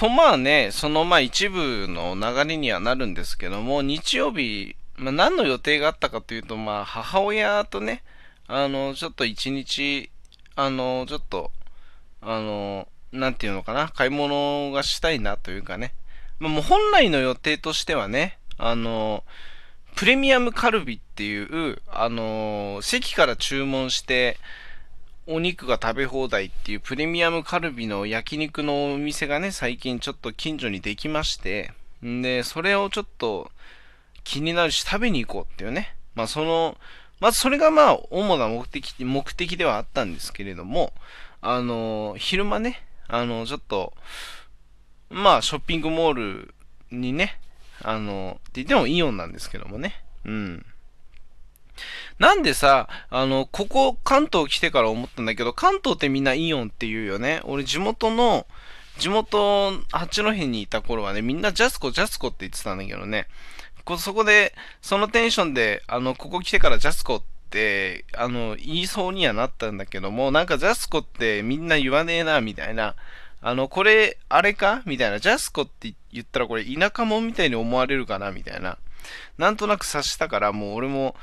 とまあね、そのまあ一部の流れにはなるんですけども、日曜日、まあ、何の予定があったかというと、まあ母親とね、あの、ちょっと一日、あの、ちょっと、あの、なんていうのかな、買い物がしたいなというかね、まあ、もう本来の予定としてはね、あの、プレミアムカルビっていう、あの、席から注文して、お肉が食べ放題っていうプレミアムカルビの焼肉のお店がね、最近ちょっと近所にできまして、んで、それをちょっと気になるし食べに行こうっていうね。まあその、まずそれがまあ主な目的、目的ではあったんですけれども、あの、昼間ね、あの、ちょっと、まあショッピングモールにね、あの、って言ってもイオンなんですけどもね、うん。なんでさ、あの、ここ関東来てから思ったんだけど、関東ってみんなイオンって言うよね。俺地元の、地元、八戸にいた頃はね、みんなジャスコ、ジャスコって言ってたんだけどね。こそこで、そのテンションで、あの、ここ来てからジャスコって、あの、言いそうにはなったんだけども、なんかジャスコってみんな言わねえな、みたいな。あの、これ、あれか？みたいな。ジャスコって言ったらこれ田舎者みたいに思われるかな？みたいな。なんとなく察したから、もう俺も、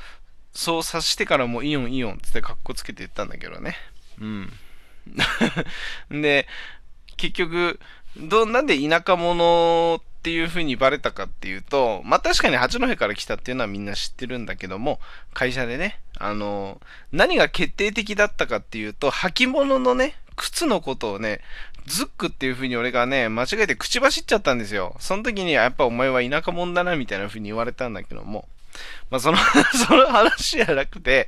そう察してからもイオンイオンってカッコつけて言ったんだけどね。うん。で、結局、ど、なんで田舎者っていう風にバレたかっていうと、まあ確かに八戸から来たっていうのはみんな知ってるんだけども、会社でね、あの、何が決定的だったかっていうと、履物のね、靴のことをね、ズックっていう風に俺がね、間違えて口走っちゃったんですよ。その時にやっぱお前は田舎者だなみたいな風に言われたんだけども、まあ、その その話じゃなくて、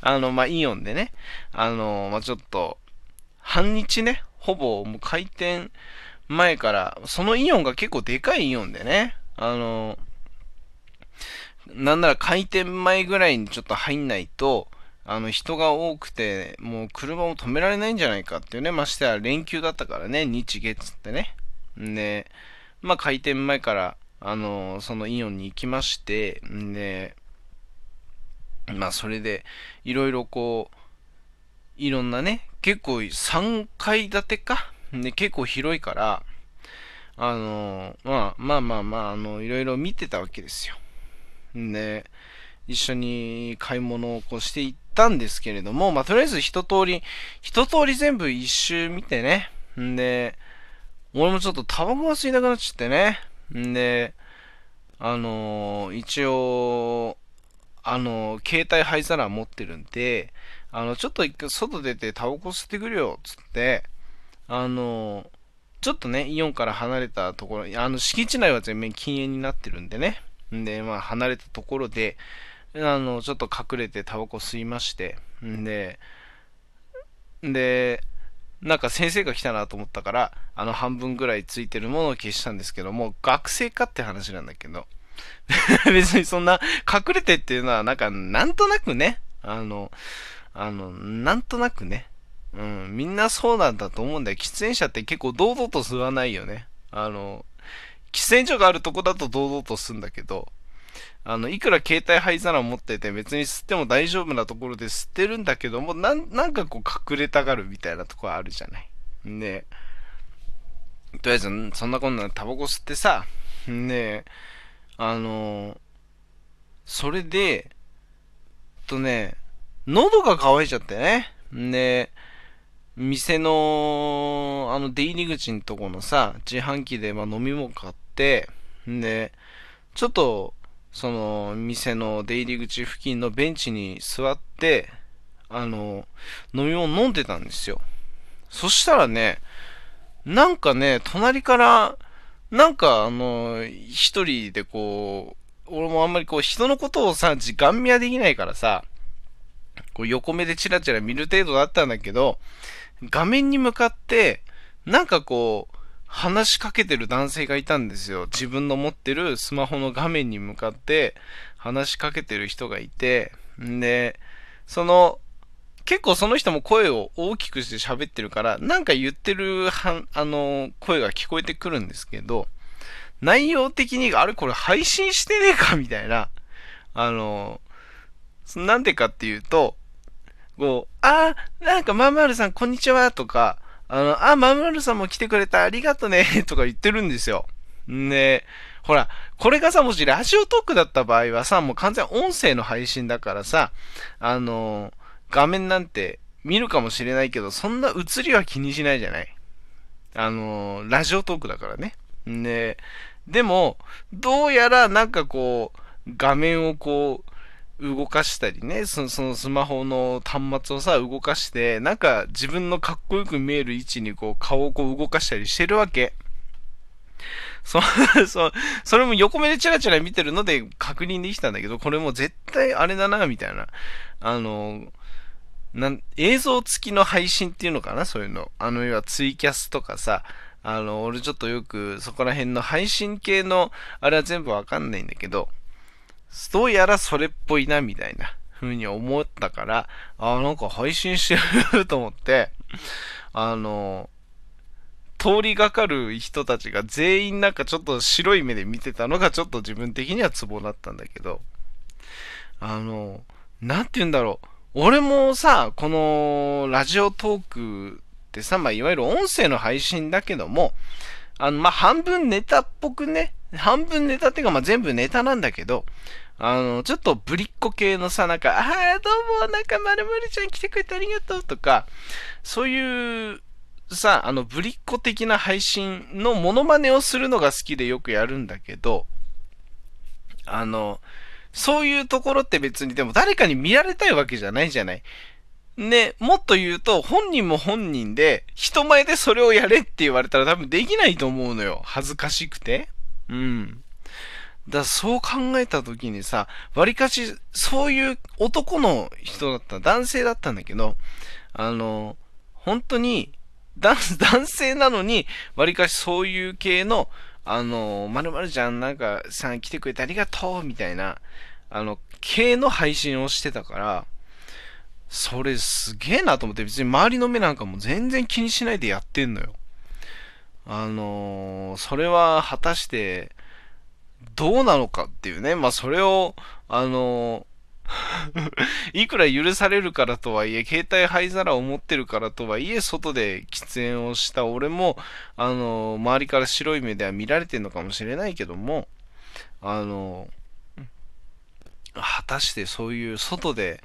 あの、まあ、イオンでね、あの、まあ、ちょっと、半日ね、ほぼもう開店前から、そのイオンが結構でかいイオンでね、あの、なんなら開店前ぐらいにちょっと入んないと、あの人が多くて、もう車も止められないんじゃないかっていうね、ましては連休だったからね、日月ってね。で、まあ開店前からあの、そのイオンに行きまして、んで、まあそれで、いろいろこう、いろんなね、結構3階建てか？で、結構広いから、あの、まあまあまあまあ、あの、いろいろ見てたわけですよ。で、一緒に買い物をこうしていったんですけれども、まあとりあえず一通り、一通り全部一周見てね、んで、俺もちょっとタバコが吸いたくなっちゃってね、んで、あのー、一応、あのー、携帯灰皿持ってるんで、あの、ちょっと一回外出てタバコ吸ってくるよ、つって、あのー、ちょっとね、イオンから離れたところ、あの、敷地内は全面禁煙になってるんでね。んで、まあ、離れたところで、あの、ちょっと隠れてタバコ吸いまして、んで、で、なんか先生が来たなと思ったから、あの半分ぐらいついてるものを消したんですけども、学生かって話なんだけど、別にそんな隠れてっていうのはなんかなんとなくね、あの、あの、なんとなくね、うん、みんなそうなんだと思うんだよ。喫煙者って結構堂々と吸わないよね。あの、喫煙所があるとこだと堂々と吸うんだけど、あの、いくら携帯灰皿を持ってて別に吸っても大丈夫なところで吸ってるんだけども、なん、なんかこう隠れたがるみたいなとこあるじゃない？で、とりあえず、そんなこんなタバコ吸ってさ、で、あのそれで、とね、喉が渇いちゃってね。で、店の、あの、出入り口のとこのさ、自販機でまあ飲み物買って、で、ちょっと、その店の出入り口付近のベンチに座って、あの、飲み物飲んでたんですよ。そしたらね、なんかね、隣から、なんかあの、一人でこう、俺もあんまりこう人のことをさ、時間見はできないからさ、こう横目でチラチラ見る程度だったんだけど、画面に向かって、なんかこう、話しかけてる男性がいたんですよ。自分の持ってるスマホの画面に向かって話しかけてる人がいて、んで、その、結構その人も声を大きくして喋ってるから、なんか言ってるは、あの、声が聞こえてくるんですけど、内容的に、あれこれ配信してねえか？みたいな、あの、なんでかっていうと、こう、あー、なんかまんまるさんこんにちは。とか、あの、あ、まるさんも来てくれた、ありがとね、とか言ってるんですよ。んで、ほら、これがさ、もしラジオトークだった場合はさ、もう完全音声の配信だからさ、あの、画面なんて見るかもしれないけど、そんな映りは気にしないじゃないあの、ラジオトークだからね。で、でも、どうやらなんかこう、画面をこう、動かしたりね、そのスマホの端末をさ、動かして、なんか自分のかっこよく見える位置にこう、顔をこう動かしたりしてるわけ。そ、そ、それも横目でチラチラ見てるので確認できたんだけど、これも絶対あれだな、みたいな。あの、なん映像付きの配信っていうのかなそういうの。あの、要はツイキャスとかさ、あの、俺ちょっとよくそこら辺の配信系の、あれは全部わかんないんだけど、どうやらそれっぽいな、みたいな風に思ったから、あ、なんか配信してると思って、あの、通りがかる人たちが全員なんかちょっと白い目で見てたのがちょっと自分的にはツボだったんだけど、あの、なんて言うんだろう。俺もさ、このラジオトークってさ、まあ、いわゆる音声の配信だけども、あの、まあ、半分ネタっぽくね、半分ネタっていうか、まあ、全部ネタなんだけど、あの、ちょっとぶりっ子系のさ、なんか、ああ、どうも、なんか、まるまるちゃん来てくれてありがとうとか、そういうさ、あの、ぶりっ子的な配信のモノマネをするのが好きでよくやるんだけど、あの、そういうところって別にでも誰かに見られたいわけじゃないじゃない。ね、もっと言うと、本人も本人で、人前でそれをやれって言われたら多分できないと思うのよ。恥ずかしくて。うん。だそう考えた時にさ、割かし、そういう男の人だった、男性だったんだけど、あの、本当に、男 性なのに、わりかしそういう系の、あの、まるまるちゃんなんかさん来てくれてありがとうみたいな、あの、系の配信をしてたから、それすげえなと思って別に周りの目なんかも全然気にしないでやってんのよ。あのそれは果たしてどうなのかっていうね。まあそれを、あの いくら許されるからとはいえ、携帯灰皿を持ってるからとはいえ、外で喫煙をした俺も、あの、周りから白い目では見られてるのかもしれないけども、あの、果たしてそういう外で、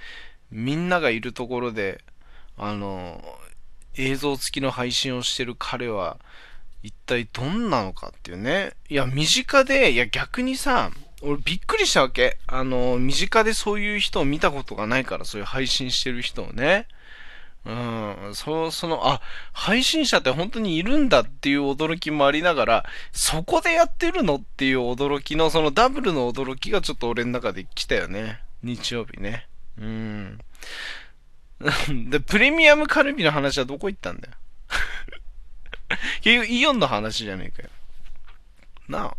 みんながいるところで、あの、映像付きの配信をしてる彼は、一体どんなのかっていうね。いや、身近で、いや逆にさ、俺びっくりしたわけ。あの、身近でそういう人を見たことがないから、そういう配信してる人をね。うん、そその、あ、配信者って本当にいるんだっていう驚きもありながら、そこでやってるのっていう驚きの、そのダブルの驚きがちょっと俺の中で来たよね。日曜日ね。うん。で、プレミアムカルビの話はどこ行ったんだよ。結局、イオンの話じゃねえかよ。なあ。